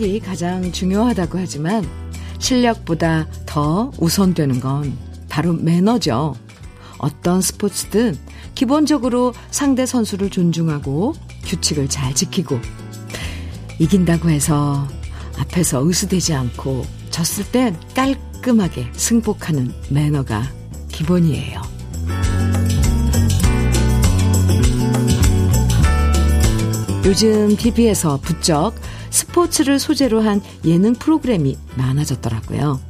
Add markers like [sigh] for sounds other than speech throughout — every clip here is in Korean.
실력이 가장 중요하다고 하지만 실력보다 더 우선되는 건 바로 매너죠. 어떤 스포츠든 기본적으로 상대 선수를 존중하고 규칙을 잘 지키고 이긴다고 해서 앞에서 의수되지 않고 졌을 땐 깔끔하게 승복하는 매너가 기본이에요. 요즘 TV에서 부쩍 스포츠를 소재로 한 예능 프로그램이 많아졌더라고요.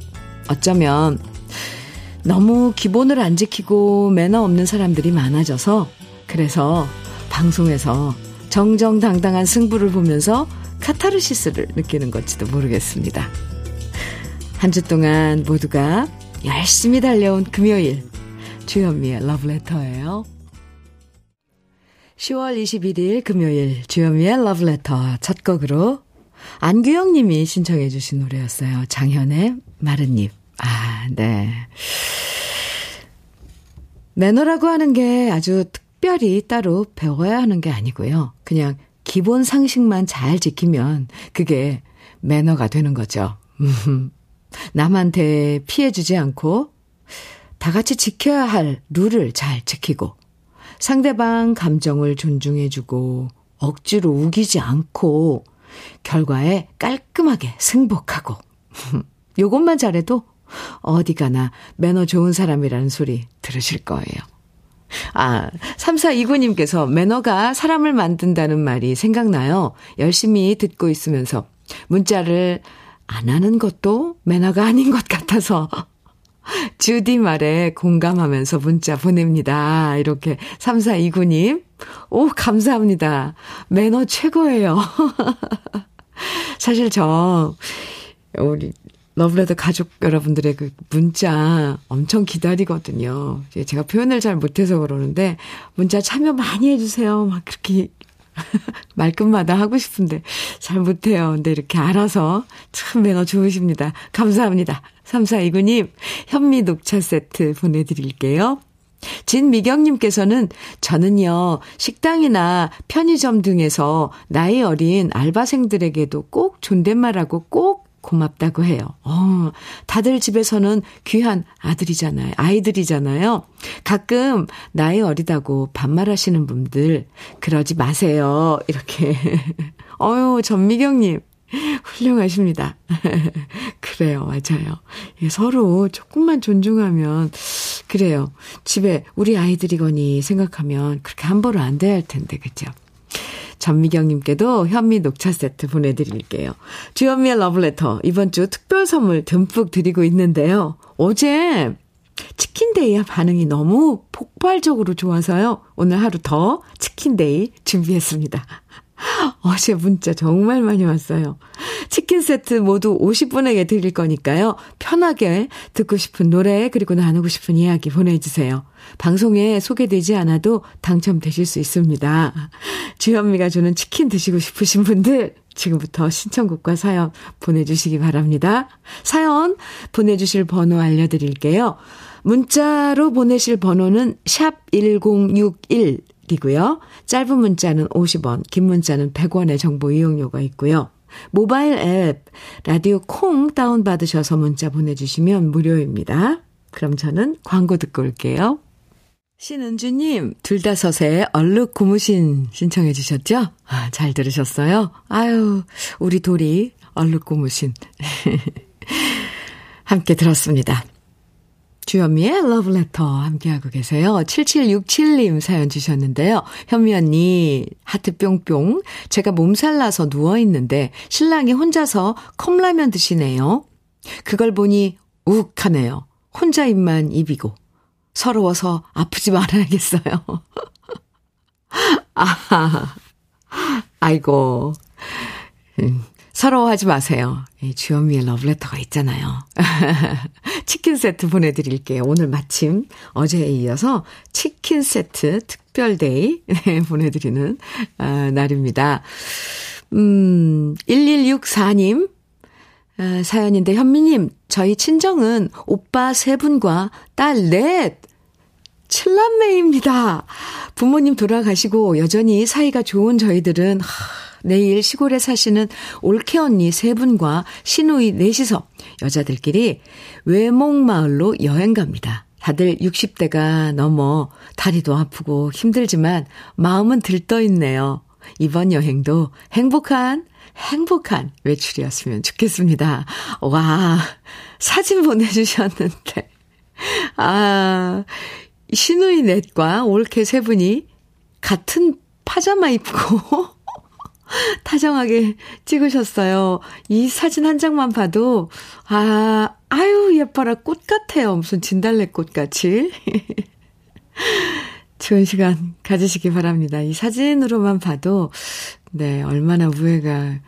어쩌면 너무 기본을 안 지키고 매너 없는 사람들이 많아져서 그래서 방송에서 정정당당한 승부를 보면서 카타르시스를 느끼는 건지도 모르겠습니다. 한 주 동안 모두가 열심히 달려온 금요일 주현미의 러브레터예요. 10월 21일 금요일 주현미의 러브레터 첫 곡으로 안규영 님이 신청해 주신 노래였어요. 장현의 마른 잎. 아, 네. 매너라고 하는 게 아주 특별히 따로 배워야 하는 게 아니고요. 그냥 기본 상식만 잘 지키면 그게 매너가 되는 거죠. 남한테 피해 주지 않고 다 같이 지켜야 할 룰을 잘 지키고 상대방 감정을 존중해주고 억지로 우기지 않고 결과에 깔끔하게 승복하고 [laughs] 요것만 잘해도 어디 가나 매너 좋은 사람이라는 소리 들으실 거예요. 아, 3429님께서 매너가 사람을 만든다는 말이 생각나요. 열심히 듣고 있으면서 문자를 안 하는 것도 매너가 아닌 것 같아서 주디 말에 공감하면서 문자 보냅니다. 이렇게 3429님. 오, 감사합니다. 매너 최고예요. [laughs] 사실 저, 우리 러브레터 가족 여러분들의 그 문자 엄청 기다리거든요. 제가 표현을 잘 못해서 그러는데 문자 참여 많이 해주세요. 막 그렇게 [laughs] 말끝마다 하고 싶은데 잘 못해요. 근데 이렇게 알아서 참 매너 좋으십니다. 감사합니다. 3429님 현미 녹차 세트 보내드릴게요. 진미경님께서는 저는요, 식당이나 편의점 등에서 나이 어린 알바생들에게도 꼭 존댓말하고 꼭 고맙다고 해요. 어, 다들 집에서는 귀한 아들이잖아요. 아이들이잖아요. 가끔 나이 어리다고 반말하시는 분들 그러지 마세요. 이렇게. [laughs] 어유 전미경님. 훌륭하십니다. [laughs] 그래요, 맞아요. 예, 서로 조금만 존중하면, 그래요. 집에 우리 아이들이거니 생각하면 그렇게 함부로 안 돼야 할 텐데, 그죠? 전미경님께도 현미 녹차 세트 보내드릴게요. 주현미의 러브레터 이번 주 특별 선물 듬뿍 드리고 있는데요. 어제 치킨데이의 반응이 너무 폭발적으로 좋아서요. 오늘 하루 더 치킨데이 준비했습니다. [laughs] 어제 문자 정말 많이 왔어요. 치킨 세트 모두 50분에게 드릴 거니까요. 편하게 듣고 싶은 노래 그리고 나누고 싶은 이야기 보내주세요. 방송에 소개되지 않아도 당첨되실 수 있습니다. 주현미가 주는 치킨 드시고 싶으신 분들 지금부터 신청곡과 사연 보내주시기 바랍니다. 사연 보내주실 번호 알려드릴게요. 문자로 보내실 번호는 샵 1061 이고요. 짧은 문자는 50원, 긴 문자는 100원의 정보 이용료가 있고요. 모바일 앱 라디오 콩 다운 받으셔서 문자 보내주시면 무료입니다. 그럼 저는 광고 듣고 올게요. 신은주님, 둘다섯에 얼룩 고무신 신청해 주셨죠? 아, 잘 들으셨어요? 아유, 우리 돌이 얼룩 고무신. [laughs] 함께 들었습니다. 주현미의 러브레터 함께하고 계세요. 7767님 사연 주셨는데요. 현미 언니, 하트 뿅뿅. 제가 몸살 나서 누워있는데 신랑이 혼자서 컵라면 드시네요. 그걸 보니 욱하네요. 혼자 입만 입이고. 서러워서 아프지 말아야겠어요. [laughs] 아, 아이고. 음, 서러워하지 마세요. 주현미의 러브레터가 있잖아요. [laughs] 치킨 세트 보내드릴게요. 오늘 마침 어제에 이어서 치킨 세트 특별데이 네, [laughs] 보내드리는 아, 날입니다. 음, 1164님 아, 사연인데 현미님 저희 친정은 오빠 세 분과 딸넷 7남매입니다. 부모님 돌아가시고 여전히 사이가 좋은 저희들은 하, 내일 시골에 사시는 올케 언니 세 분과 시누이 넷이서 여자들끼리 외목마을로 여행 갑니다. 다들 60대가 넘어 다리도 아프고 힘들지만 마음은 들떠 있네요. 이번 여행도 행복한 행복한 외출이었으면 좋겠습니다. 와, 사진 보내주셨는데. 아, 시누이 넷과 올케 세 분이 같은 파자마 입고 타정하게 찍으셨어요. 이 사진 한 장만 봐도, 아, 아유, 예뻐라. 꽃 같아요. 무슨 진달래꽃 같이. [laughs] 좋은 시간 가지시기 바랍니다. 이 사진으로만 봐도, 네, 얼마나 우애가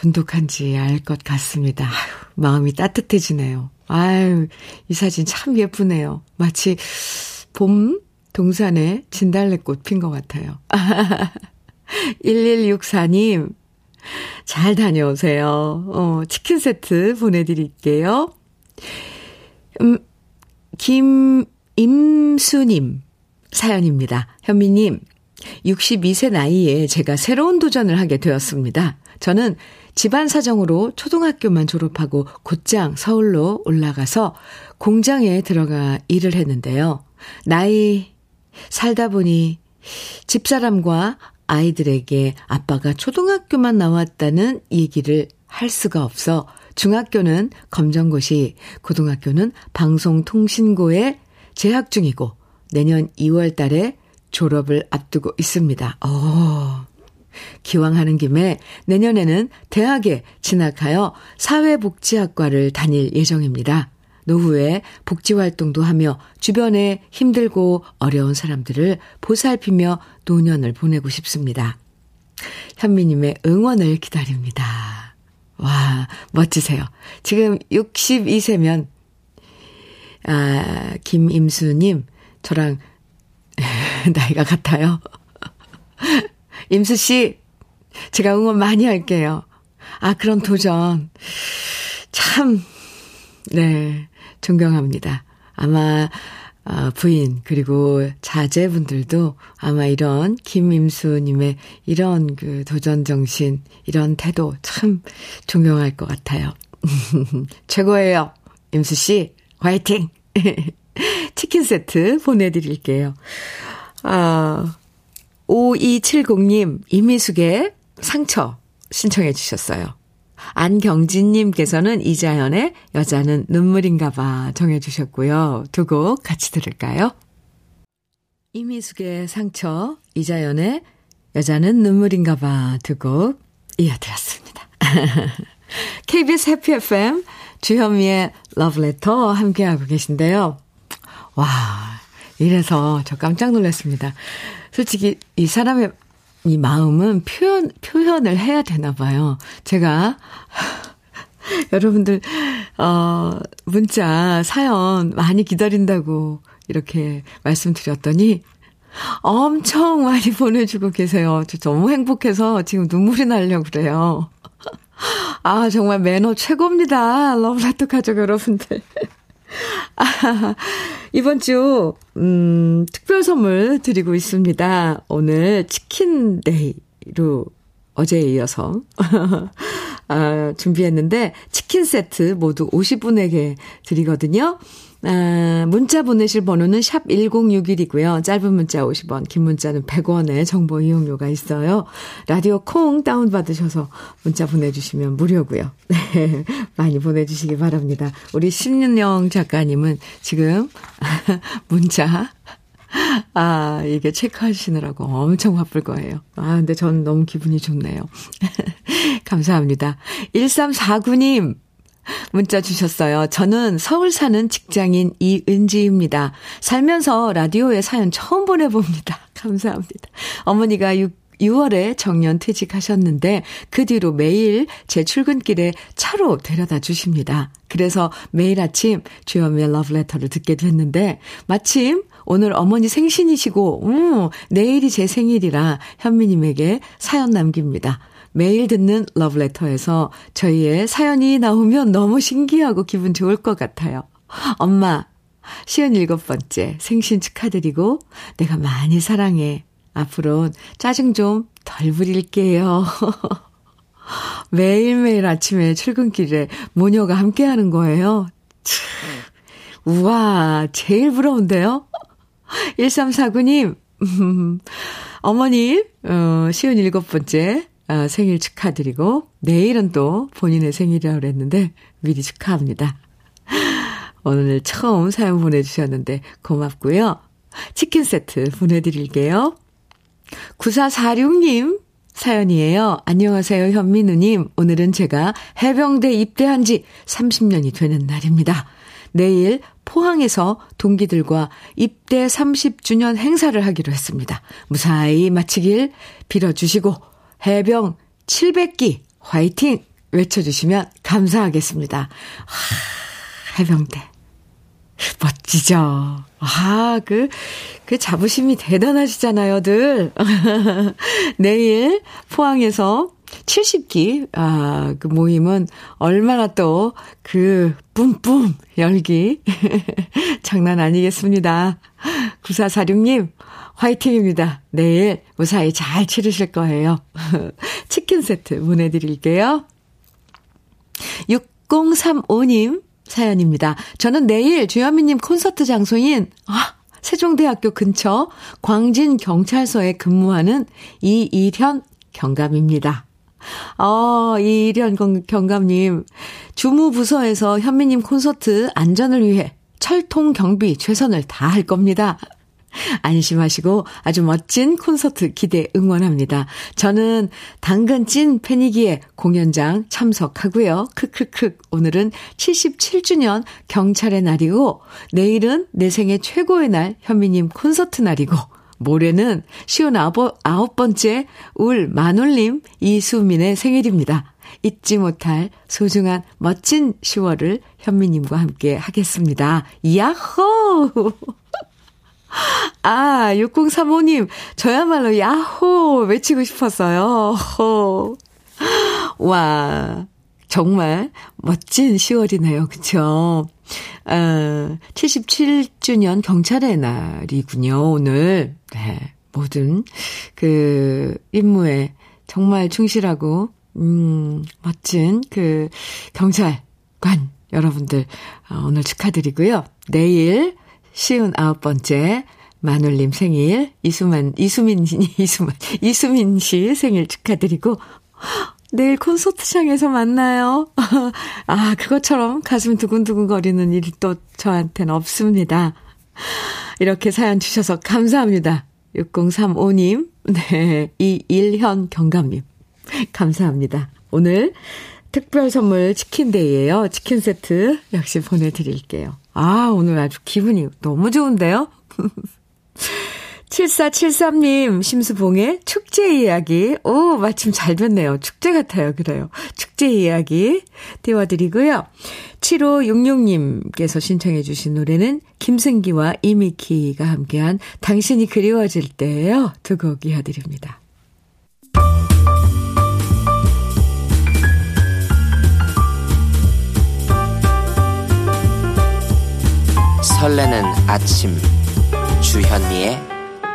돈독한지 알 것 같습니다. 아유, 마음이 따뜻해지네요. 아유, 이 사진 참 예쁘네요. 마치 봄 동산에 진달래꽃 핀 것 같아요. [laughs] 1164님, [laughs] 잘 다녀오세요. 어, 치킨 세트 보내드릴게요. 음, 김임수님, 사연입니다. 현미님, 62세 나이에 제가 새로운 도전을 하게 되었습니다. 저는 집안 사정으로 초등학교만 졸업하고 곧장 서울로 올라가서 공장에 들어가 일을 했는데요. 나이 살다 보니 집사람과 아이들에게 아빠가 초등학교만 나왔다는 얘기를 할 수가 없어 중학교는 검정고시, 고등학교는 방송통신고에 재학 중이고 내년 2월 달에 졸업을 앞두고 있습니다. 어. 기왕 하는 김에 내년에는 대학에 진학하여 사회복지학과를 다닐 예정입니다. 노후에 복지활동도 하며 주변에 힘들고 어려운 사람들을 보살피며 노년을 보내고 싶습니다. 현미님의 응원을 기다립니다. 와, 멋지세요. 지금 62세면, 아, 김임수님, 저랑 [laughs] 나이가 같아요. [laughs] 임수씨, 제가 응원 많이 할게요. 아, 그런 도전. 참, 네. 존경합니다. 아마 어, 부인 그리고 자제분들도 아마 이런 김임수님의 이런 그 도전 정신 이런 태도 참 존경할 것 같아요. [laughs] 최고예요. 임수 씨 화이팅. [laughs] 치킨 세트 보내드릴게요. 아 5270님 이미숙의 상처 신청해 주셨어요. 안경진님께서는 이자연의 여자는 눈물인가 봐 정해주셨고요. 두 곡 같이 들을까요? 이미숙의 상처, 이자연의 여자는 눈물인가 봐 두 곡 이어드렸습니다. [laughs] KBS 해피 FM 주현미의 러브레터 함께하고 계신데요. 와, 이래서 저 깜짝 놀랐습니다. 솔직히 이 사람의 이 마음은 표현, 표현을 해야 되나 봐요. 제가, [laughs] 여러분들, 어, 문자, 사연 많이 기다린다고 이렇게 말씀드렸더니 엄청 많이 [laughs] 보내주고 계세요. 저 너무 행복해서 지금 눈물이 나려고 그래요. [laughs] 아, 정말 매너 최고입니다. 러브레터 가족 여러분들. 아, [laughs] 이번 주, 음, 특별 선물 드리고 있습니다. 오늘 치킨 day로 어제에 이어서, [laughs] 아, 준비했는데, 치킨 세트 모두 50분에게 드리거든요. 아, 문자 보내실 번호는 샵 1061이고요. 짧은 문자 50원, 긴 문자는 100원의 정보 이용료가 있어요. 라디오 콩 다운받으셔서 문자 보내주시면 무료고요. [laughs] 네, 많이 보내주시기 바랍니다. 우리 신윤영 작가님은 지금 [laughs] 문자 아, 이게 체크하시느라고 엄청 바쁠 거예요. 아, 근데 전 너무 기분이 좋네요. [laughs] 감사합니다. 1349님, [laughs] 문자 주셨어요. 저는 서울 사는 직장인 이은지입니다. 살면서 라디오에 사연 처음 보내봅니다. [laughs] 감사합니다. 어머니가 6, 6월에 정년 퇴직하셨는데 그 뒤로 매일 제 출근길에 차로 데려다 주십니다. 그래서 매일 아침 주현미의 러브레터를 듣게 됐는데 마침 오늘 어머니 생신이시고 음, 내일이 제 생일이라 현미님에게 사연 남깁니다. 매일 듣는 러브레터에서 저희의 사연이 나오면 너무 신기하고 기분 좋을 것 같아요. 엄마, 시은 일곱 번째 생신 축하드리고 내가 많이 사랑해. 앞으론 짜증 좀 덜 부릴게요. [laughs] 매일매일 아침에 출근길에 모녀가 함께 하는 거예요. 우와, 제일 부러운데요? [laughs] 1349님, [laughs] 어머님, 어, 시은 일곱 번째 어, 생일 축하드리고, 내일은 또 본인의 생일이라고 그랬는데, 미리 축하합니다. 오늘 처음 사연 보내주셨는데, 고맙고요. 치킨 세트 보내드릴게요. 9446님 사연이에요. 안녕하세요, 현민우님. 오늘은 제가 해병대 입대한 지 30년이 되는 날입니다. 내일 포항에서 동기들과 입대 30주년 행사를 하기로 했습니다. 무사히 마치길 빌어주시고 해병 700기 화이팅 외쳐주시면 감사하겠습니다. 하, 해병대. 멋지죠? 아, 그, 그 자부심이 대단하시잖아요, 들. [laughs] 내일 포항에서 70기, 아, 그 모임은 얼마나 또 그 뿜뿜 열기. [laughs] 장난 아니겠습니다. 9446님, 화이팅입니다. 내일 무사히 잘 치르실 거예요. [laughs] 치킨 세트 보내드릴게요. 6035님 사연입니다. 저는 내일 주현미님 콘서트 장소인, 아, 세종대학교 근처 광진경찰서에 근무하는 이일현 경감입니다. 어, 이일현 경감님, 주무부서에서 현미님 콘서트 안전을 위해 철통 경비 최선을 다할 겁니다. 안심하시고 아주 멋진 콘서트 기대 응원합니다. 저는 당근 찐 팬이기에 공연장 참석하고요. 크크크. 오늘은 77주년 경찰의 날이고 내일은 내 생애 최고의 날 현미님 콘서트 날이고 모레는 시온 아홉, 번째 울 마눌님 이수민의 생일입니다. 잊지 못할 소중한 멋진 10월을 현미님과 함께 하겠습니다. 야호! [laughs] 아, 6035님, 저야말로 야호! 외치고 싶었어요. 호. 와, 정말 멋진 10월이네요. 그쵸? 어, 77주년 경찰의 날이군요, 오늘. 네. 모든 그 임무에 정말 충실하고, 음, 멋진 그 경찰관 여러분들, 어, 오늘 축하드리고요. 내일 시은 아홉 번째 마눌님 생일, 이수만, 이수민, [laughs] 이수만, 이수민 씨 생일 축하드리고, 내일 콘서트장에서 만나요. [laughs] 아, 그것처럼 가슴 두근두근 거리는 일이 또 저한테는 없습니다. 이렇게 사연 주셔서 감사합니다. 6035님, 네, 이일현 경감님. 감사합니다. 오늘 특별 선물 치킨데이예요. 치킨 세트 역시 보내드릴게요. 아, 오늘 아주 기분이 너무 좋은데요? [laughs] 7473님, 심수봉의 축제 이야기. 오, 마침 잘 됐네요. 축제 같아요. 그래요. 축제 이야기 띄워드리고요. 7566님께서 신청해주신 노래는 김승기와 이미키가 함께한 당신이 그리워질 때예요. 두 곡 이어드립니다. 설레는 아침 주현미의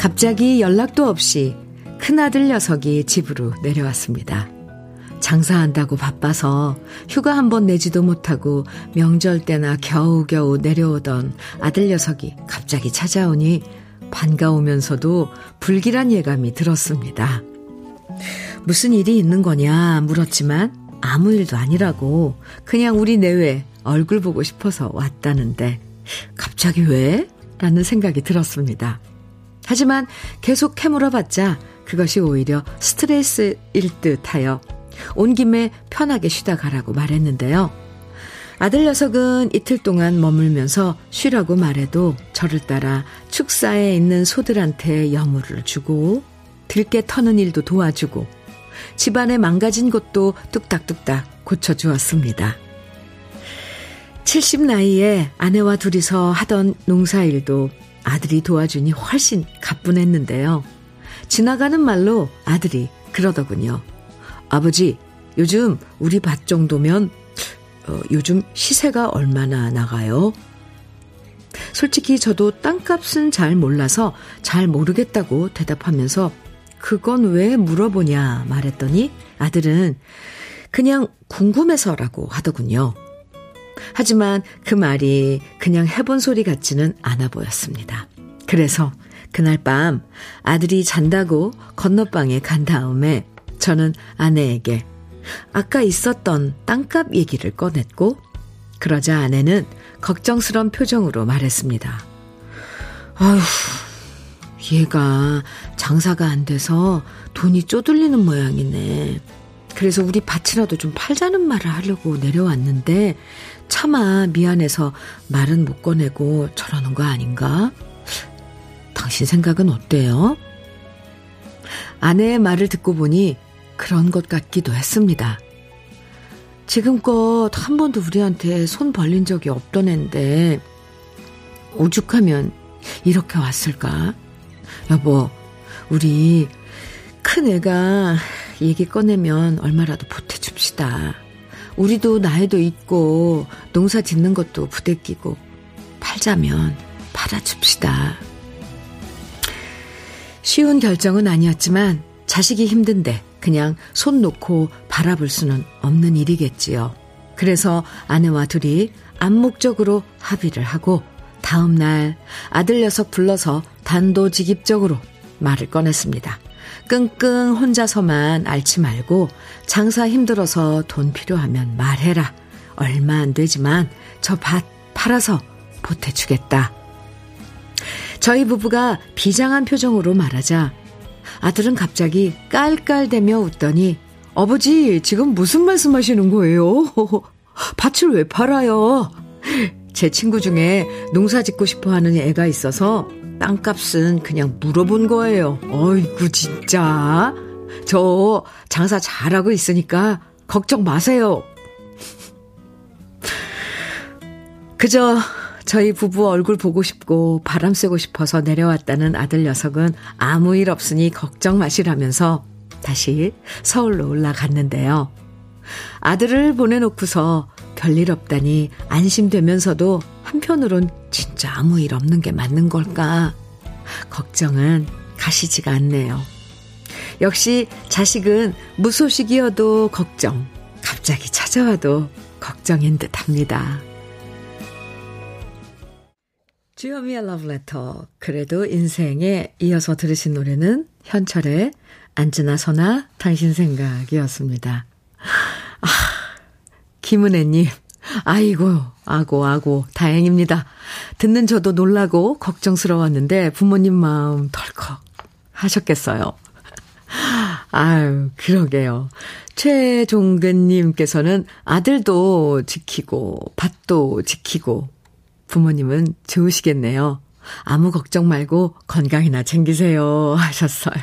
갑자기 연락도 없이 큰아들 녀석이 집으로 내려왔습니다. 장사한다고 바빠서 휴가 한 번 내지도 못하고 명절 때나 겨우겨우 내려오던 아들 녀석이 갑자기 찾아오니 반가우면서도 불길한 예감이 들었습니다. 무슨 일이 있는 거냐 물었지만 아무 일도 아니라고 그냥 우리 내외 얼굴 보고 싶어서 왔다는데 갑자기 왜? 라는 생각이 들었습니다. 하지만 계속 캐물어봤자 그것이 오히려 스트레스일 듯 하여 온 김에 편하게 쉬다 가라고 말했는데요. 아들 녀석은 이틀 동안 머물면서 쉬라고 말해도 저를 따라 축사에 있는 소들한테 여물을 주고 들깨 터는 일도 도와주고 집안에 망가진 것도 뚝딱뚝딱 고쳐주었습니다. 70 나이에 아내와 둘이서 하던 농사일도 아들이 도와주니 훨씬 가뿐했는데요. 지나가는 말로 아들이 그러더군요. 아버지, 요즘 우리 밭 정도면 어, 요즘 시세가 얼마나 나가요? 솔직히 저도 땅값은 잘 몰라서 잘 모르겠다고 대답하면서 그건 왜 물어보냐 말했더니 아들은 그냥 궁금해서라고 하더군요. 하지만 그 말이 그냥 해본 소리 같지는 않아 보였습니다. 그래서 그날 밤 아들이 잔다고 건너방에 간 다음에 저는 아내에게 아까 있었던 땅값 얘기를 꺼냈고, 그러자 아내는 걱정스런 표정으로 말했습니다. 아휴, 얘가 장사가 안 돼서 돈이 쪼들리는 모양이네. 그래서 우리 밭이라도 좀 팔자는 말을 하려고 내려왔는데, 차마 미안해서 말은 못 꺼내고 저러는 거 아닌가? 당신 생각은 어때요? 아내의 말을 듣고 보니 그런 것 같기도 했습니다. 지금껏 한 번도 우리한테 손 벌린 적이 없던 앤데, 오죽하면 이렇게 왔을까? 여보, 우리 큰 애가 얘기 꺼내면 얼마라도 보태줍시다. 우리도 나이도 있고 농사 짓는 것도 부대끼고 팔자면 팔아줍시다. 쉬운 결정은 아니었지만 자식이 힘든데 그냥 손 놓고 바라볼 수는 없는 일이겠지요. 그래서 아내와 둘이 암묵적으로 합의를 하고 다음 날 아들 녀석 불러서 단도직입적으로 말을 꺼냈습니다. 끙끙 혼자서만 앓지 말고 장사 힘들어서 돈 필요하면 말해라. 얼마 안 되지만 저 밭 팔아서 보태주겠다. 저희 부부가 비장한 표정으로 말하자 아들은 갑자기 깔깔대며 웃더니 아버지 지금 무슨 말씀하시는 거예요? [laughs] 밭을 왜 팔아요? 제 친구 중에 농사 짓고 싶어 하는 애가 있어서 땅값은 그냥 물어본 거예요. 어이구 진짜. 저 장사 잘하고 있으니까 걱정 마세요. 그저 저희 부부 얼굴 보고 싶고 바람 쐬고 싶어서 내려왔다는 아들 녀석은 아무 일 없으니 걱정 마시라면서 다시 서울로 올라갔는데요. 아들을 보내놓고서 별일 없다니 안심되면서도 한편으론 진짜 아무 일 없는 게 맞는 걸까? 걱정은 가시지가 않네요. 역시 자식은 무소식이어도 걱정, 갑자기 찾아와도 걱정인 듯 합니다. 주여미의 러브레터. 그래도 인생에 이어서 들으신 노래는 현철의 안지나 서나 당신 생각이었습니다. 아, 김은혜님. 아이고, 아고, 아고, 다행입니다. 듣는 저도 놀라고 걱정스러웠는데 부모님 마음 덜컥 하셨겠어요. 아유, 그러게요. 최종근님께서는 아들도 지키고, 밭도 지키고, 부모님은 좋으시겠네요. 아무 걱정 말고 건강이나 챙기세요. 하셨어요.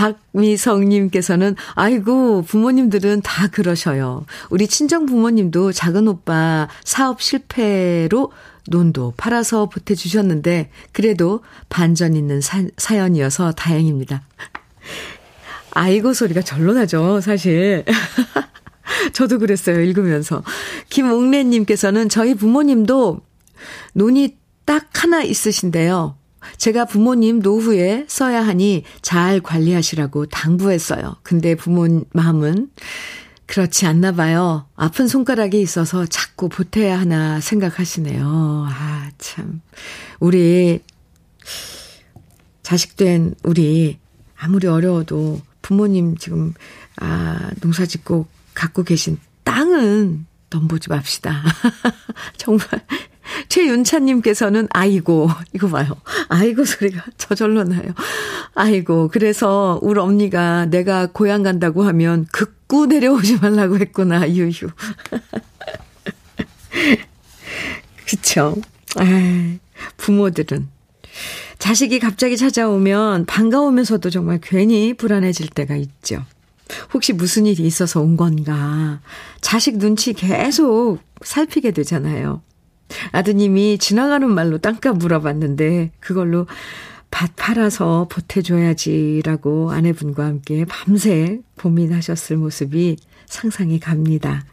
박미성님께서는, 아이고, 부모님들은 다 그러셔요. 우리 친정 부모님도 작은 오빠 사업 실패로 논도 팔아서 보태주셨는데, 그래도 반전 있는 사, 사연이어서 다행입니다. 아이고 소리가 절로 나죠, 사실. [laughs] 저도 그랬어요, 읽으면서. 김옥래님께서는 저희 부모님도 논이 딱 하나 있으신데요. 제가 부모님 노후에 써야 하니 잘 관리하시라고 당부했어요. 근데 부모 마음은 그렇지 않나 봐요. 아픈 손가락이 있어서 자꾸 보태야 하나 생각하시네요. 아, 참. 우리, 자식된 우리, 아무리 어려워도 부모님 지금, 아, 농사 짓고 갖고 계신 땅은 넘보지 맙시다. [laughs] 정말. 최윤찬님께서는, 아이고, 이거 봐요. 아이고 소리가 [laughs] 저절로 나요. 아이고, 그래서 우리 언니가 내가 고향 간다고 하면 극구 내려오지 말라고 했구나, 유유. [laughs] 그쵸. 아, 부모들은. 자식이 갑자기 찾아오면 반가우면서도 정말 괜히 불안해질 때가 있죠. 혹시 무슨 일이 있어서 온 건가. 자식 눈치 계속 살피게 되잖아요. 아드님이 지나가는 말로 땅값 물어봤는데 그걸로 밭 팔아서 보태줘야지라고 아내분과 함께 밤새 고민하셨을 모습이 상상이 갑니다.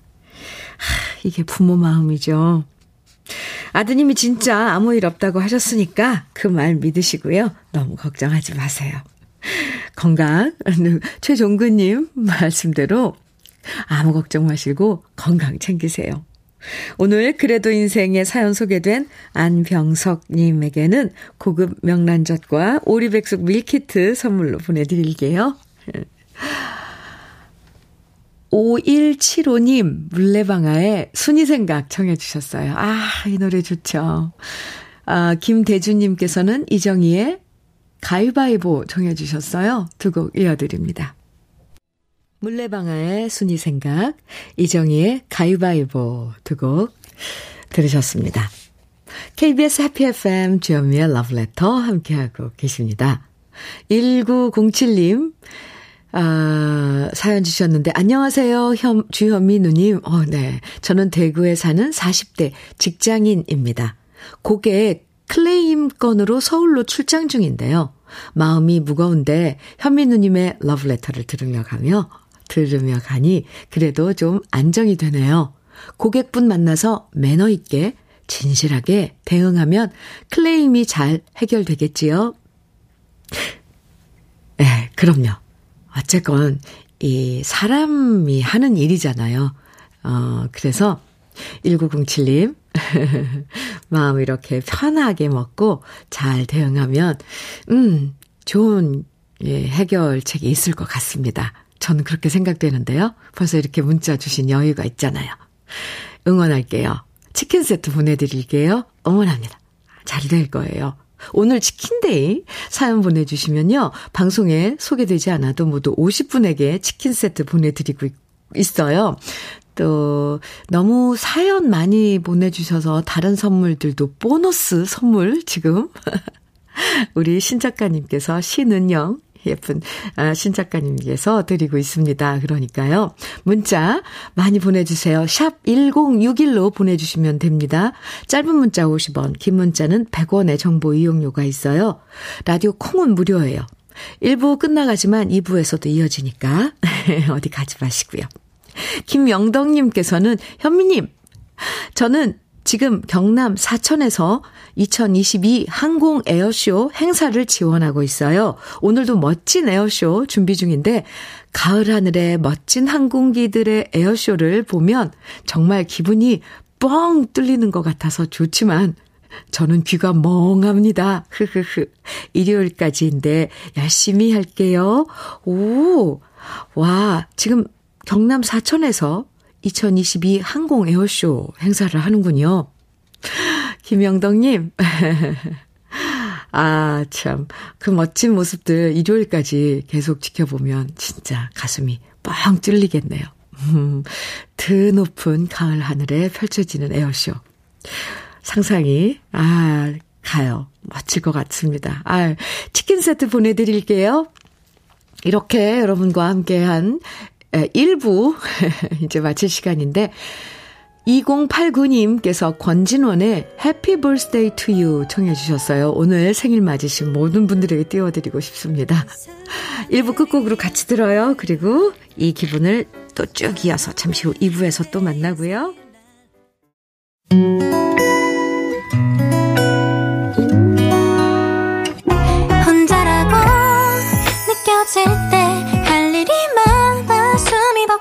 하, 이게 부모 마음이죠. 아드님이 진짜 아무 일 없다고 하셨으니까 그 말 믿으시고요. 너무 걱정하지 마세요. 건강, 최종근님 말씀대로 아무 걱정 마시고 건강 챙기세요. 오늘 그래도 인생의 사연 소개된 안병석님에게는 고급 명란젓과 오리백숙 밀키트 선물로 보내드릴게요. [laughs] 5175님, 물레방아의 순이생각 청해주셨어요. 아, 이 노래 좋죠. 아, 김대준님께서는 이정희의 가위바위보 청해주셨어요. 두 곡 이어드립니다. 물레방아의 순이 생각, 이정희의 가위바위보 두 곡 들으셨습니다. KBS 해피 FM 주현미의 러브레터 함께하고 계십니다. 1907님, 아, 사연 주셨는데, 안녕하세요, 현, 주현미 누님. 어, 네. 저는 대구에 사는 40대 직장인입니다. 고객 클레임 건으로 서울로 출장 중인데요. 마음이 무거운데 현미 누님의 러브레터를 들으며 가며 들으며 가니 그래도 좀 안정이 되네요. 고객분 만나서 매너 있게 진실하게 대응하면 클레임이 잘 해결되겠지요? 네, 그럼요. 어쨌건, 이 사람이 하는 일이잖아요. 어, 그래서 1907님, [laughs] 마음 이렇게 편하게 먹고 잘 대응하면, 음, 좋은 예, 해결책이 있을 것 같습니다. 저는 그렇게 생각되는데요. 벌써 이렇게 문자 주신 여유가 있잖아요. 응원할게요. 치킨 세트 보내드릴게요. 응원합니다. 잘 될 거예요. 오늘 치킨데이 사연 보내주시면요. 방송에 소개되지 않아도 모두 50분에게 치킨 세트 보내드리고 있어요. 또, 너무 사연 많이 보내주셔서 다른 선물들도 보너스 선물 지금 [laughs] 우리 신 작가님께서 신은영 예쁜 아, 신 작가님께서 드리고 있습니다. 그러니까요. 문자 많이 보내주세요. 샵 1061로 보내주시면 됩니다. 짧은 문자 50원, 긴 문자는 100원의 정보 이용료가 있어요. 라디오 콩은 무료예요. 1부 끝나가지만 2부에서도 이어지니까 [laughs] 어디 가지 마시고요. 김영덕님께서는 현미님, 저는 지금 경남 사천에서 2022 항공 에어쇼 행사를 지원하고 있어요. 오늘도 멋진 에어쇼 준비 중인데 가을 하늘에 멋진 항공기들의 에어쇼를 보면 정말 기분이 뻥 뚫리는 것 같아서 좋지만 저는 귀가 멍합니다. 흐흐흐. 일요일까지인데 열심히 할게요. 오, 와, 지금 경남 사천에서 2022 항공 에어쇼 행사를 하는군요. 김영덕님. [laughs] 아, 참. 그 멋진 모습들 일요일까지 계속 지켜보면 진짜 가슴이 뻥 뚫리겠네요. 음, 드높은 가을 하늘에 펼쳐지는 에어쇼. 상상이, 아, 가요. 멋질 것 같습니다. 아, 치킨 세트 보내드릴게요. 이렇게 여러분과 함께한 1부 [laughs] 이제 마칠 시간인데 2089님께서 권진원의 Happy Birthday to You 청해 주셨어요. 오늘 생일 맞으신 모든 분들에게 띄워드리고 싶습니다. 1부 끝곡으로 같이 들어요. 그리고 이 기분을 또 쭉 이어서 잠시 후 2부에서 또 만나고요. 혼자라고 느껴질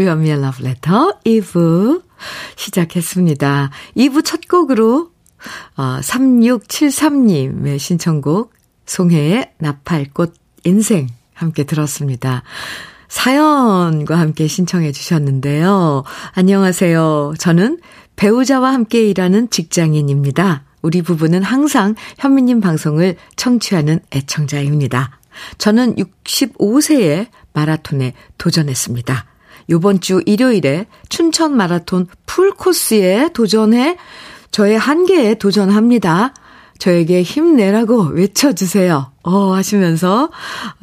주현미의 러브레터 2부 시작했습니다. 2부 첫 곡으로 어, 3673님의 신청곡 송혜의 나팔꽃 인생 함께 들었습니다. 사연과 함께 신청해 주셨는데요. 안녕하세요. 저는 배우자와 함께 일하는 직장인입니다. 우리 부부는 항상 현미님 방송을 청취하는 애청자입니다. 저는 65세에 마라톤에 도전했습니다. 요번 주 일요일에 춘천 마라톤 풀코스에 도전해 저의 한계에 도전합니다. 저에게 힘내라고 외쳐주세요. 어, 하시면서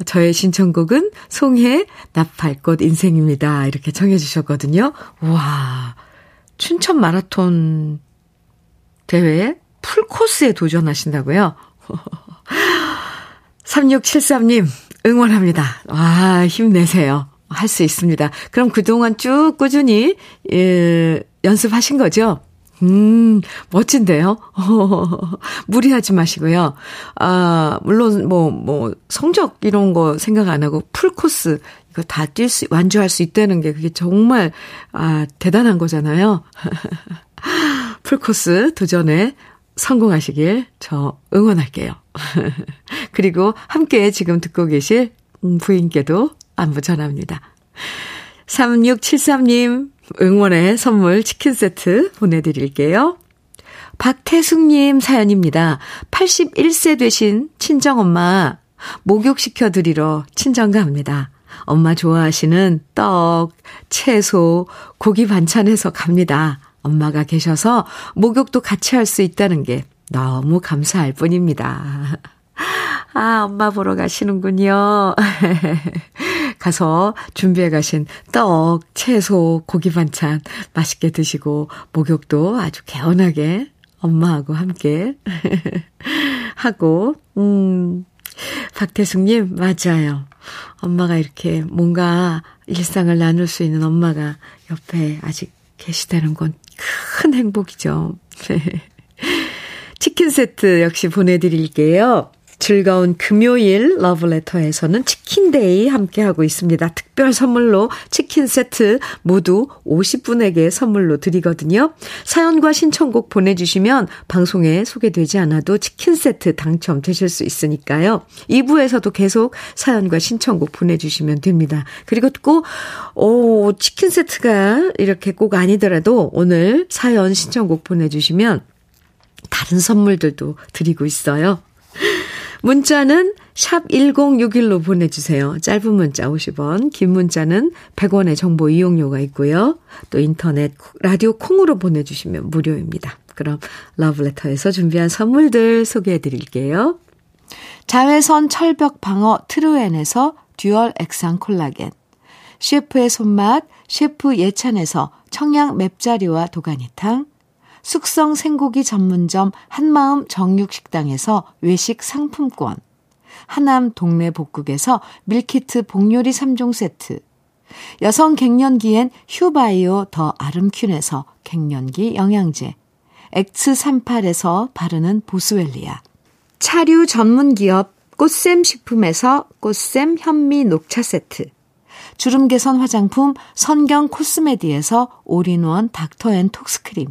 저의 신청곡은 송해 나팔꽃 인생입니다. 이렇게 청해주셨거든요. 와, 춘천 마라톤 대회에 풀코스에 도전하신다고요? [laughs] 3673님, 응원합니다. 와, 힘내세요. 할 수 있습니다. 그럼 그동안 쭉 꾸준히, 예, 연습하신 거죠? 음, 멋진데요? [laughs] 무리하지 마시고요. 아, 물론, 뭐, 뭐, 성적 이런 거 생각 안 하고 풀코스, 이거 다 뛸 수, 완주할 수 있다는 게 그게 정말, 아, 대단한 거잖아요. [laughs] 풀코스 도전에 성공하시길 저 응원할게요. [laughs] 그리고 함께 지금 듣고 계실 부인께도 안부 전합니다. 3673님 응원의 선물 치킨 세트 보내드릴게요. 박태숙님 사연입니다. 81세 되신 친정엄마 목욕시켜 드리러 친정 갑니다. 엄마 좋아하시는 떡, 채소, 고기 반찬해서 갑니다. 엄마가 계셔서 목욕도 같이 할 수 있다는 게 너무 감사할 뿐입니다. [laughs] 아, 엄마 보러 가시는군요. [laughs] 가서 준비해 가신 떡, 채소, 고기 반찬 맛있게 드시고, 목욕도 아주 개운하게 엄마하고 함께 [laughs] 하고, 음, 박태숙 님, 맞아요. 엄마가 이렇게 뭔가 일상을 나눌 수 있는 엄마가 옆에 아직 계시다는 건 큰 행복이죠. [laughs] 치킨 세트 역시 보내드릴게요. 즐거운 금요일 러브레터에서는 치킨데이 함께하고 있습니다. 특별 선물로 치킨 세트 모두 50분에게 선물로 드리거든요. 사연과 신청곡 보내주시면 방송에 소개되지 않아도 치킨 세트 당첨되실 수 있으니까요. 2부에서도 계속 사연과 신청곡 보내주시면 됩니다. 그리고 꼭, 오, 치킨 세트가 이렇게 꼭 아니더라도 오늘 사연 신청곡 보내주시면 다른 선물들도 드리고 있어요. 문자는 샵 1061로 보내주세요. 짧은 문자 50원, 긴 문자는 100원의 정보 이용료가 있고요. 또 인터넷, 라디오 콩으로 보내주시면 무료입니다. 그럼 러브레터에서 준비한 선물들 소개해 드릴게요. 자외선 철벽 방어 트루엔에서 dual 액상 콜라겐, 셰프의 손맛 셰프 예찬에서 청양 맵자리와 도가니탕, 숙성 생고기 전문점 한마음 정육식당에서 외식 상품권, 하남 동네 복국에서 밀키트 복요리 3종 세트, 여성 갱년기엔 휴바이오 더 아름퀸에서 갱년기 영양제, X38에서 바르는 보스웰리아, 차류 전문 기업 꽃샘 식품에서 꽃샘 현미 녹차 세트, 주름 개선 화장품 선경 코스메디에서 올인원 닥터앤톡스크림,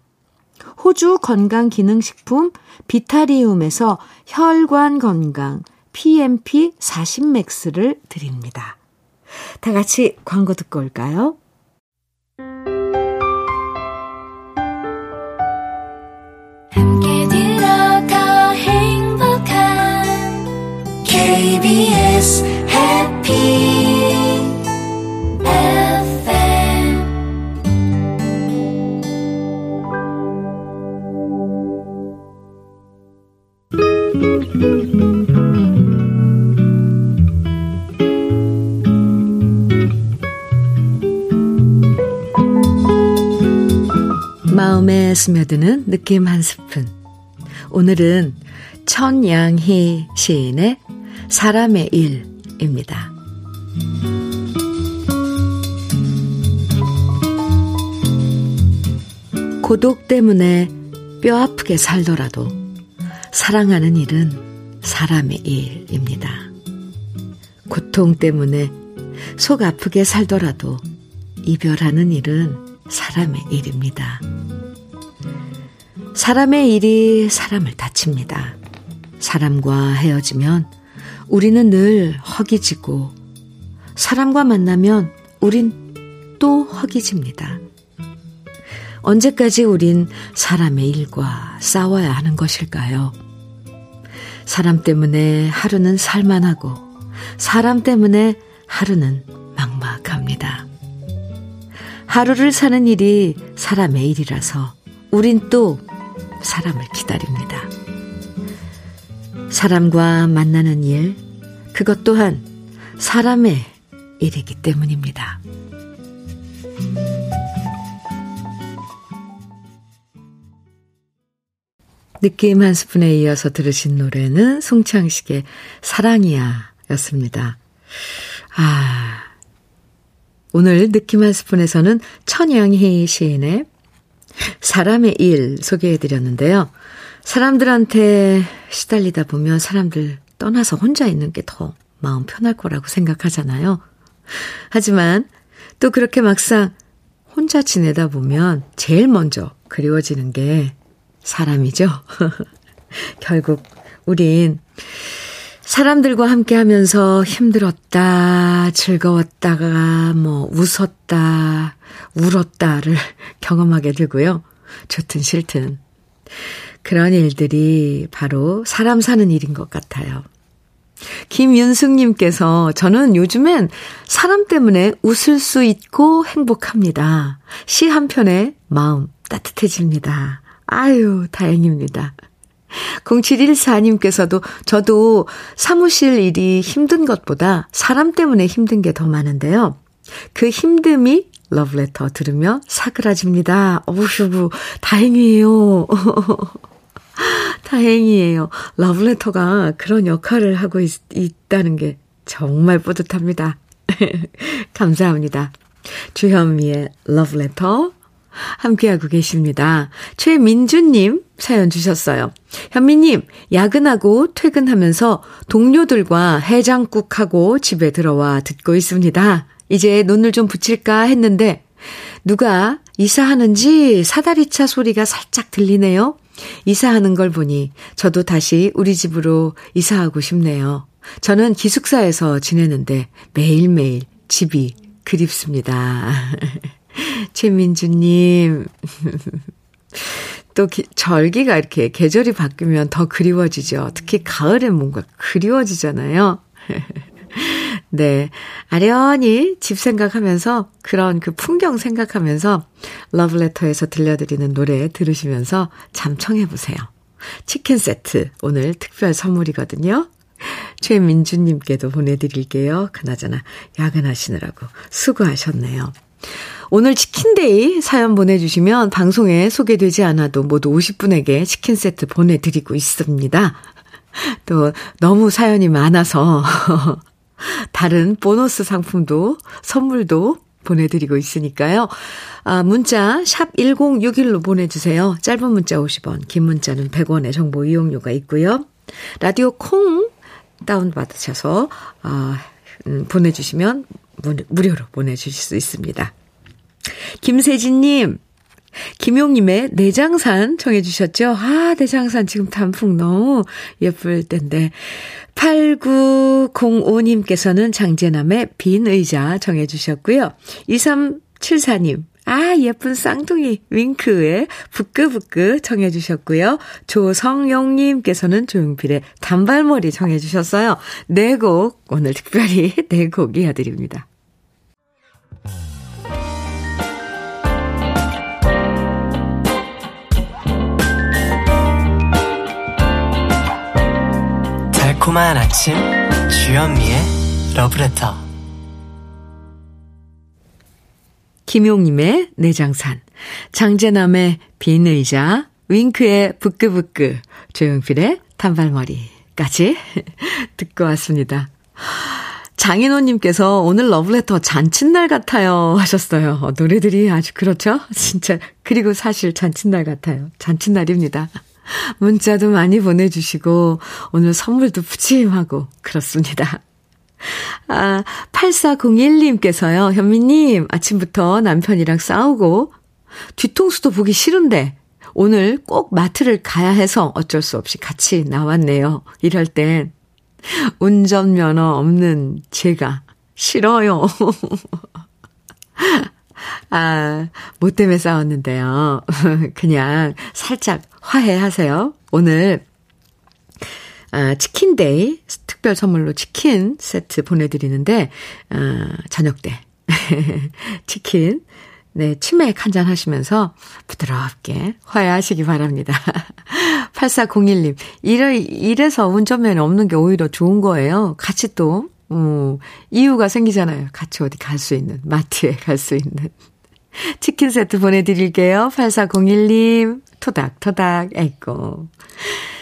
호주 건강기능식품 비타리움에서 혈관 건강 PMP 40맥스를 드립니다. 다 같이 광고 듣고 올까요? KBS 해피 마음에 스며드는 느낌 한 스푼. 오늘은 천양희 시인의 사람의 일입니다. 고독 때문에 뼈 아프게 살더라도 사랑하는 일은 사람의 일입니다. 고통 때문에 속 아프게 살더라도 이별하는 일은 사람의 일입니다. 사람의 일이 사람을 다칩니다. 사람과 헤어지면 우리는 늘 허기지고 사람과 만나면 우린 또 허기집니다. 언제까지 우린 사람의 일과 싸워야 하는 것일까요? 사람 때문에 하루는 살만하고 사람 때문에 하루는 막막합니다. 하루를 사는 일이 사람의 일이라서 우린 또 사람을 기다립니다. 사람과 만나는 일, 그것 또한 사람의 일이기 때문입니다. 느낌 한 스푼에 이어서 들으신 노래는 송창식의 사랑이야 였습니다. 아, 오늘 느낌 한 스푼에서는 천양희 시인의 사람의 일 소개해 드렸는데요. 사람들한테 시달리다 보면 사람들 떠나서 혼자 있는 게 더 마음 편할 거라고 생각하잖아요. 하지만 또 그렇게 막상 혼자 지내다 보면 제일 먼저 그리워지는 게 사람이죠. [laughs] 결국 우린 사람들과 함께 하면서 힘들었다, 즐거웠다가, 뭐, 웃었다, 울었다를 [laughs] 경험하게 되고요. 좋든 싫든. 그런 일들이 바로 사람 사는 일인 것 같아요. 김윤숙님께서 저는 요즘엔 사람 때문에 웃을 수 있고 행복합니다. 시 한 편에 마음 따뜻해집니다. 아유, 다행입니다. 0714님께서도 저도 사무실 일이 힘든 것보다 사람 때문에 힘든 게 더 많은데요. 그 힘듦이 러브레터 들으며 사그라집니다. 어우슈, 다행이에요. [laughs] 다행이에요. 러브레터가 그런 역할을 하고 있, 있다는 게 정말 뿌듯합니다. [laughs] 감사합니다. 주현미의 러브레터 함께하고 계십니다. 최민주님 사연 주셨어요. 현미님, 야근하고 퇴근하면서 동료들과 해장국하고 집에 들어와 듣고 있습니다. 이제 눈을 좀 붙일까 했는데, 누가 이사하는지 사다리차 소리가 살짝 들리네요. 이사하는 걸 보니 저도 다시 우리 집으로 이사하고 싶네요. 저는 기숙사에서 지내는데 매일매일 집이 그립습니다. [laughs] 최민주님. [laughs] 또 기, 절기가 이렇게 계절이 바뀌면 더 그리워지죠. 특히 가을엔 뭔가 그리워지잖아요. [laughs] 네. 아련히 집 생각하면서 그런 그 풍경 생각하면서 러브레터에서 들려드리는 노래 들으시면서 잠 청해 보세요. 치킨 세트 오늘 특별 선물이거든요. 최민주님께도 보내드릴게요. 그나저나 야근하시느라고 수고하셨네요. 오늘 치킨데이 사연 보내주시면 방송에 소개되지 않아도 모두 50분에게 치킨 세트 보내드리고 있습니다. 또 너무 사연이 많아서 [laughs] 다른 보너스 상품도 선물도 보내드리고 있으니까요. 아, 문자 샵 1061로 보내주세요. 짧은 문자 50원, 긴 문자는 100원의 정보 이용료가 있고요. 라디오 콩 다운받으셔서 아, 음, 보내주시면 무료로 보내주실 수 있습니다. 김세진님, 김용님의 내장산 청해주셨죠? 아, 내장산 지금 단풍 너무 예쁠 텐데. 8905님께서는 장재남의 빈 의자 정해주셨고요. 2374님, 아, 예쁜 쌍둥이 윙크의 부끄부끄 청해 주셨고요. 조성용님께서는 조용필의 단발머리 청해 주셨어요. 네 곡, 오늘 특별히 [laughs] 네 곡 이어드립니다. 달콤한 아침 주현미의 러브레터 김용님의 내장산 장재남의 빈 의자 윙크의 부끄부끄 조용필의 단발머리까지 [laughs] 듣고 왔습니다. 장인호님께서 오늘 러브레터 잔칫날 같아요 하셨어요. 노래들이 아주 그렇죠? [laughs] 진짜. 그리고 사실 잔칫날 같아요. 잔칫날입니다. 문자도 많이 보내주시고, 오늘 선물도 푸짐하고, 그렇습니다. 아, 8401님께서요, 현미님, 아침부터 남편이랑 싸우고, 뒤통수도 보기 싫은데, 오늘 꼭 마트를 가야 해서 어쩔 수 없이 같이 나왔네요. 이럴 땐, 운전면허 없는 제가 싫어요. [laughs] 아, 뭐 때문에 싸웠는데요. [laughs] 그냥 살짝 화해하세요. 오늘, 아, 치킨데이 특별 선물로 치킨 세트 보내드리는데, 아, 저녁 때. [laughs] 치킨. 네, 치맥 한잔 하시면서 부드럽게 화해하시기 바랍니다. [laughs] 8401님, 이래, 이래서 운전면허 없는 게 오히려 좋은 거예요. 같이 또, 음, 이유가 생기잖아요. 같이 어디 갈 수 있는, 마트에 갈 수 있는. [laughs] 치킨 세트 보내드릴게요. 8401님, 토닥토닥, 에이고.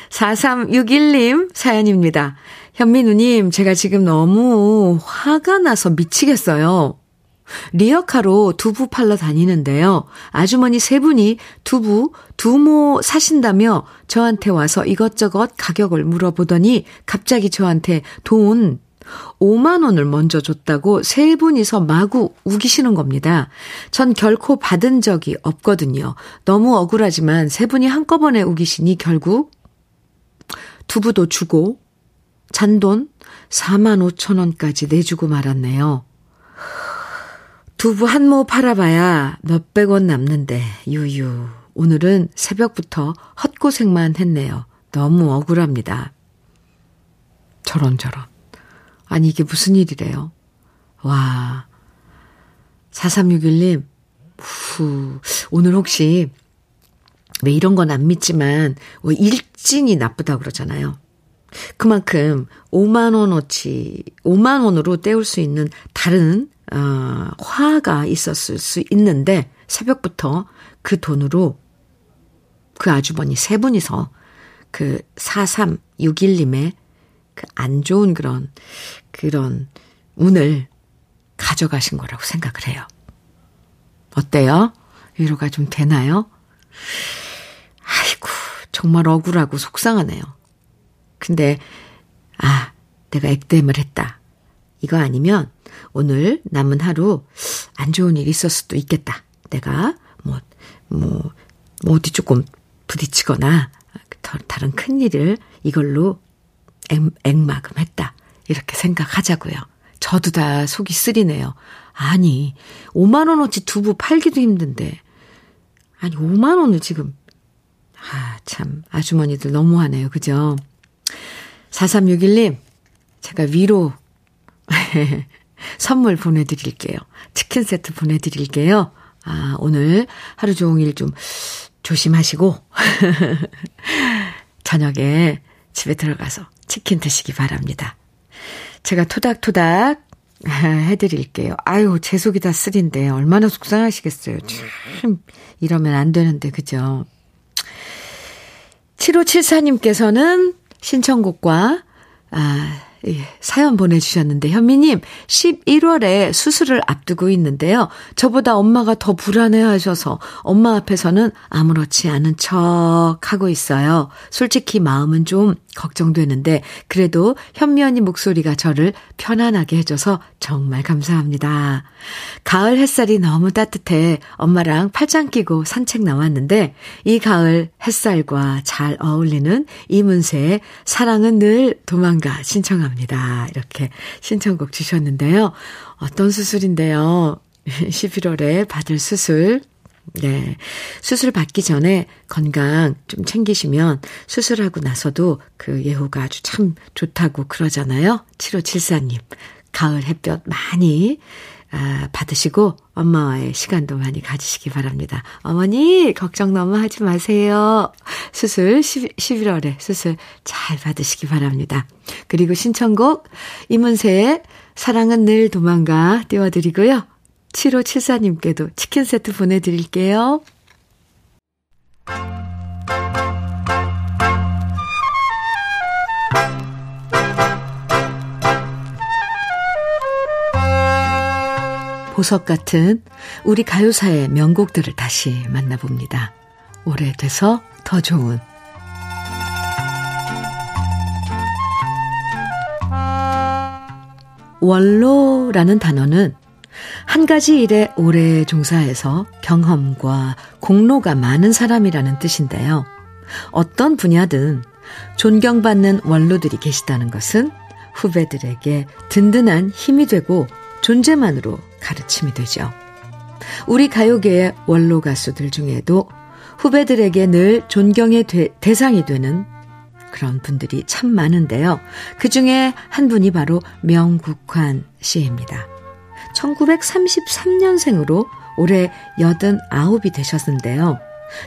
4361님 사연입니다. 현민우님, 제가 지금 너무 화가 나서 미치겠어요. 리어카로 두부 팔러 다니는데요. 아주머니 세 분이 두부, 두모 사신다며 저한테 와서 이것저것 가격을 물어보더니 갑자기 저한테 돈 5만 원을 먼저 줬다고 세 분이서 마구 우기시는 겁니다. 전 결코 받은 적이 없거든요. 너무 억울하지만 세 분이 한꺼번에 우기시니 결국 두부도 주고 잔돈 4만 5천 원까지 내주고 말았네요. 두부 한 모 팔아봐야 몇백 원 남는데, 유유. 오늘은 새벽부터 헛고생만 했네요. 너무 억울합니다. 저런, 저런. 아니, 이게 무슨 일이래요? 와. 4361님, 후, 오늘 혹시, 왜 이런 건 안 믿지만, 뭐 일진이 나쁘다 그러잖아요. 그만큼 5만원어치, 5만원으로 때울 수 있는 다른, 어, 화가 있었을 수 있는데, 새벽부터 그 돈으로 그 아주머니 세 분이서 그 4361님의 그 안 좋은 그런, 그런 운을 가져가신 거라고 생각을 해요. 어때요? 위로가 좀 되나요? 아이고, 정말 억울하고 속상하네요. 근데, 아, 내가 액땜을 했다. 이거 아니면 오늘 남은 하루 안 좋은 일이 있을 수도 있겠다. 내가 뭐, 뭐, 뭐 어디 조금 부딪히거나 다른 큰 일을 이걸로 액, 액마금했다. 이렇게 생각하자고요. 저도 다 속이 쓰리네요. 아니, 5만원어치 두부 팔기도 힘든데. 아니, 5만원을 지금. 아, 참, 아주머니들 너무하네요. 그죠? 4361님, 제가 위로 [laughs] 선물 보내드릴게요. 치킨 세트 보내드릴게요. 아, 오늘 하루 종일 좀 조심하시고, [laughs] 저녁에 집에 들어가서 치킨 드시기 바랍니다. 제가 토닥토닥 [laughs] 해드릴게요. 아유, 제 속이 다 쓰린데, 얼마나 속상하시겠어요. 참, 이러면 안 되는데, 그죠? 7574님께서는 신청곡과, 아, 예, 사연 보내주셨는데, 현미님, 11월에 수술을 앞두고 있는데요. 저보다 엄마가 더 불안해 하셔서 엄마 앞에서는 아무렇지 않은 척 하고 있어요. 솔직히 마음은 좀 걱정되는데, 그래도 현미 언니 목소리가 저를 편안하게 해줘서 정말 감사합니다. 가을 햇살이 너무 따뜻해 엄마랑 팔짱 끼고 산책 나왔는데, 이 가을 햇살과 잘 어울리는 이문세의 사랑은 늘 도망가 신청합니다. 이렇게 신청곡 주셨는데요. 어떤 수술인데요? [laughs] 11월에 받을 수술. 네. 수술 받기 전에 건강 좀 챙기시면 수술하고 나서도 그 예후가 아주 참 좋다고 그러잖아요. 7574님. 가을 햇볕 많이 아, 받으시고 엄마와의 시간도 많이 가지시기 바랍니다. 어머니 걱정 너무 하지 마세요. 수술 10, 11월에 수술 잘 받으시기 바랍니다. 그리고 신청곡 이문세의 사랑은 늘 도망가 띄워드리고요. 7574님께도 치킨 세트 보내드릴게요. 보석 같은 우리 가요사의 명곡들을 다시 만나봅니다. 오래돼서 더 좋은 원로라는 단어는 한 가지 일에 오래 종사해서 경험과 공로가 많은 사람이라는 뜻인데요. 어떤 분야든 존경받는 원로들이 계시다는 것은 후배들에게 든든한 힘이 되고 존재만으로 가르침이 되죠. 우리 가요계의 원로 가수들 중에도 후배들에게 늘 존경의 대, 대상이 되는 그런 분들이 참 많은데요. 그 중에 한 분이 바로 명국환 씨입니다. 1933년생으로 올해 89이 되셨는데요.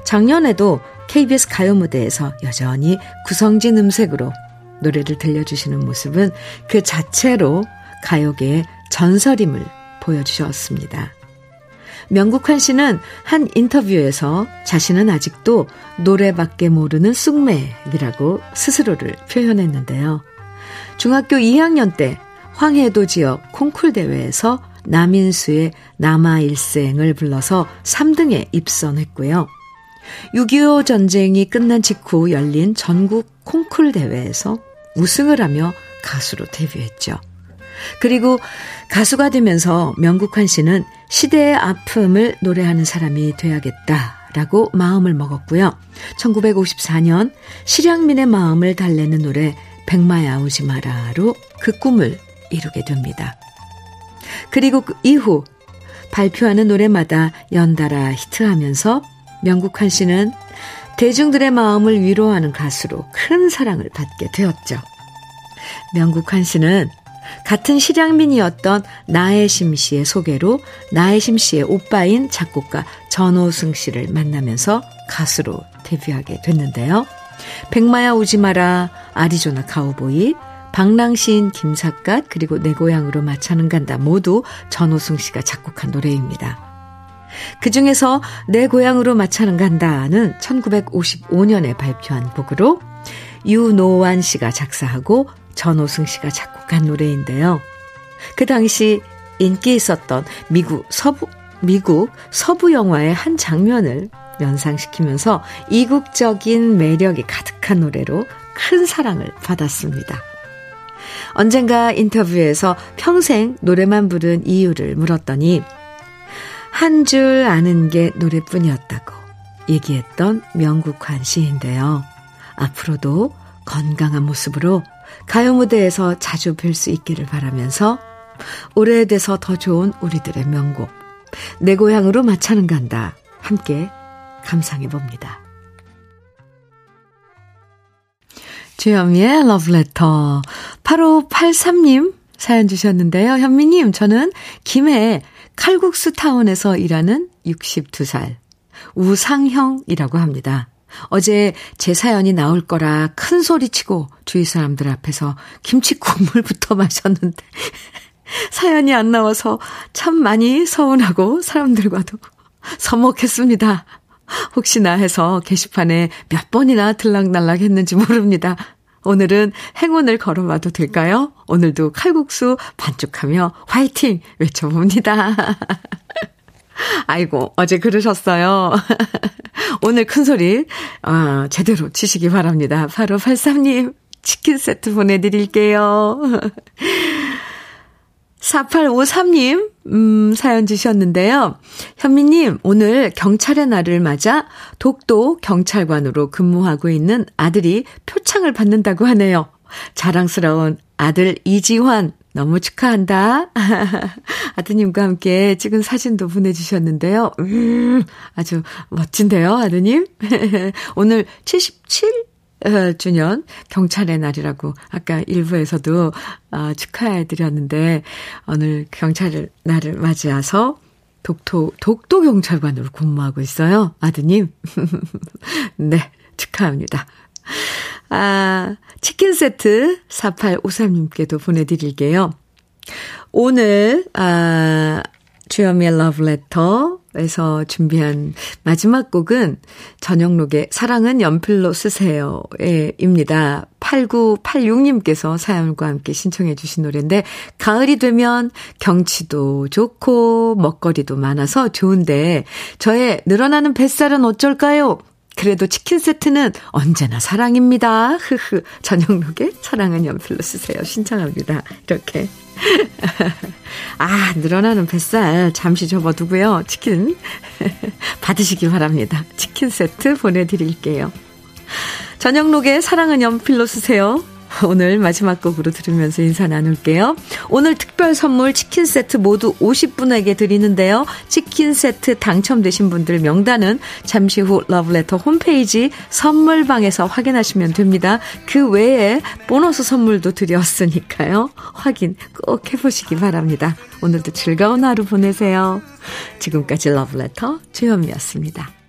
작년에도 KBS 가요 무대에서 여전히 구성진 음색으로 노래를 들려주시는 모습은 그 자체로 가요계의 전설임을 보여주셨습니다. 명국환 씨는 한 인터뷰에서 자신은 아직도 노래밖에 모르는 쑥맥이라고 스스로를 표현했는데요. 중학교 2학년 때 황해도 지역 콩쿨 대회에서 남인수의 남아일생을 불러서 3등에 입선했고요. 6.25 전쟁이 끝난 직후 열린 전국 콩쿨 대회에서 우승을 하며 가수로 데뷔했죠. 그리고 가수가 되면서 명국환 씨는 시대의 아픔을 노래하는 사람이 돼야겠다라고 마음을 먹었고요. 1954년 실향민의 마음을 달래는 노래 백마야 오지 마라로 그 꿈을 이루게 됩니다. 그리고 그 이후 발표하는 노래마다 연달아 히트하면서 명국환 씨는 대중들의 마음을 위로하는 가수로 큰 사랑을 받게 되었죠. 명국환 씨는 같은 실향민이었던 나혜심 씨의 소개로 나혜심 씨의 오빠인 작곡가 전호승 씨를 만나면서 가수로 데뷔하게 됐는데요. 백마야 오지 마라, 아리조나 가우보이, 방랑시인 김삿갓 그리고 내 고향으로 마차는 간다 모두 전호승 씨가 작곡한 노래입니다. 그 중에서 내 고향으로 마차는 간다는 1955년에 발표한 곡으로 유노환 씨가 작사하고 전호승 씨가 작곡한 노래인데요. 그 당시 인기 있었던 미국 서부, 미국 서부 영화의 한 장면을 연상시키면서 이국적인 매력이 가득한 노래로 큰 사랑을 받았습니다. 언젠가 인터뷰에서 평생 노래만 부른 이유를 물었더니 한 줄 아는 게 노래뿐이었다고 얘기했던 명국환 씨인데요. 앞으로도 건강한 모습으로 가요 무대에서 자주 뵐 수 있기를 바라면서 오래돼서 더 좋은 우리들의 명곡 내 고향으로 마차는 간다 함께 감상해 봅니다. 주현미의 러브레터 8583님 사연 주셨는데요. 현미님 저는 김해 칼국수 타운에서 일하는 62살 우상형이라고 합니다. 어제 제 사연이 나올 거라 큰 소리 치고 주위 사람들 앞에서 김치 국물부터 [laughs] 마셨는데 [laughs] 사연이 안 나와서 참 많이 서운하고 사람들과도 [laughs] 서먹했습니다. 혹시나 해서 게시판에 몇 번이나 들락날락 했는지 모릅니다. 오늘은 행운을 걸어봐도 될까요? 오늘도 칼국수 반죽하며 화이팅 외쳐봅니다. [laughs] 아이고, 어제 그러셨어요. [laughs] 오늘 큰 소리, 아, 제대로 치시기 바랍니다. 바로 83님, 치킨 세트 보내드릴게요. [laughs] 4853님, 음, 사연 주셨는데요. 현미님, 오늘 경찰의 날을 맞아 독도 경찰관으로 근무하고 있는 아들이 표창을 받는다고 하네요. 자랑스러운 아들 이지환, 너무 축하한다. [laughs] 아드님과 함께 찍은 사진도 보내주셨는데요. 음, 아주 멋진데요, 아드님? [laughs] 오늘 77 주년 경찰의 날이라고 아까 일부에서도 아, 축하해 드렸는데 오늘 경찰의 날을 맞이해서 독도 독도 경찰관으로 근무하고 있어요. 아드님. [laughs] 네, 축하합니다. 아, 치킨 세트 4853님께도 보내 드릴게요. 오늘 아 주현미의 러브레터에서 준비한 마지막 곡은 전영록의 사랑은 연필로 쓰세요. 입니다. 8986님께서 사연과 함께 신청해 주신 노래인데, 가을이 되면 경치도 좋고, 먹거리도 많아서 좋은데, 저의 늘어나는 뱃살은 어쩔까요? 그래도 치킨 세트는 언제나 사랑입니다. [laughs] 흐흐. 전영록의 사랑은 연필로 쓰세요. 신청합니다. 이렇게 아, 늘어나는 뱃살 잠시 접어두고요. 치킨 [laughs] 받으시기 바랍니다. 치킨 세트 보내드릴게요. 저녁록에 사랑은 연필로 쓰세요. [laughs] 오늘 마지막 곡으로 들으면서 인사 나눌게요. 오늘 특별 선물 치킨 세트 모두 50분에게 드리는데요. 치킨 세트 당첨되신 분들 명단은 잠시 후 러브레터 홈페이지 선물방에서 확인하시면 됩니다. 그 외에 보너스 선물도 드렸으니까요. 확인 꼭 해보시기 바랍니다. 오늘도 즐거운 하루 보내세요. 지금까지 러브레터 주현미였습니다.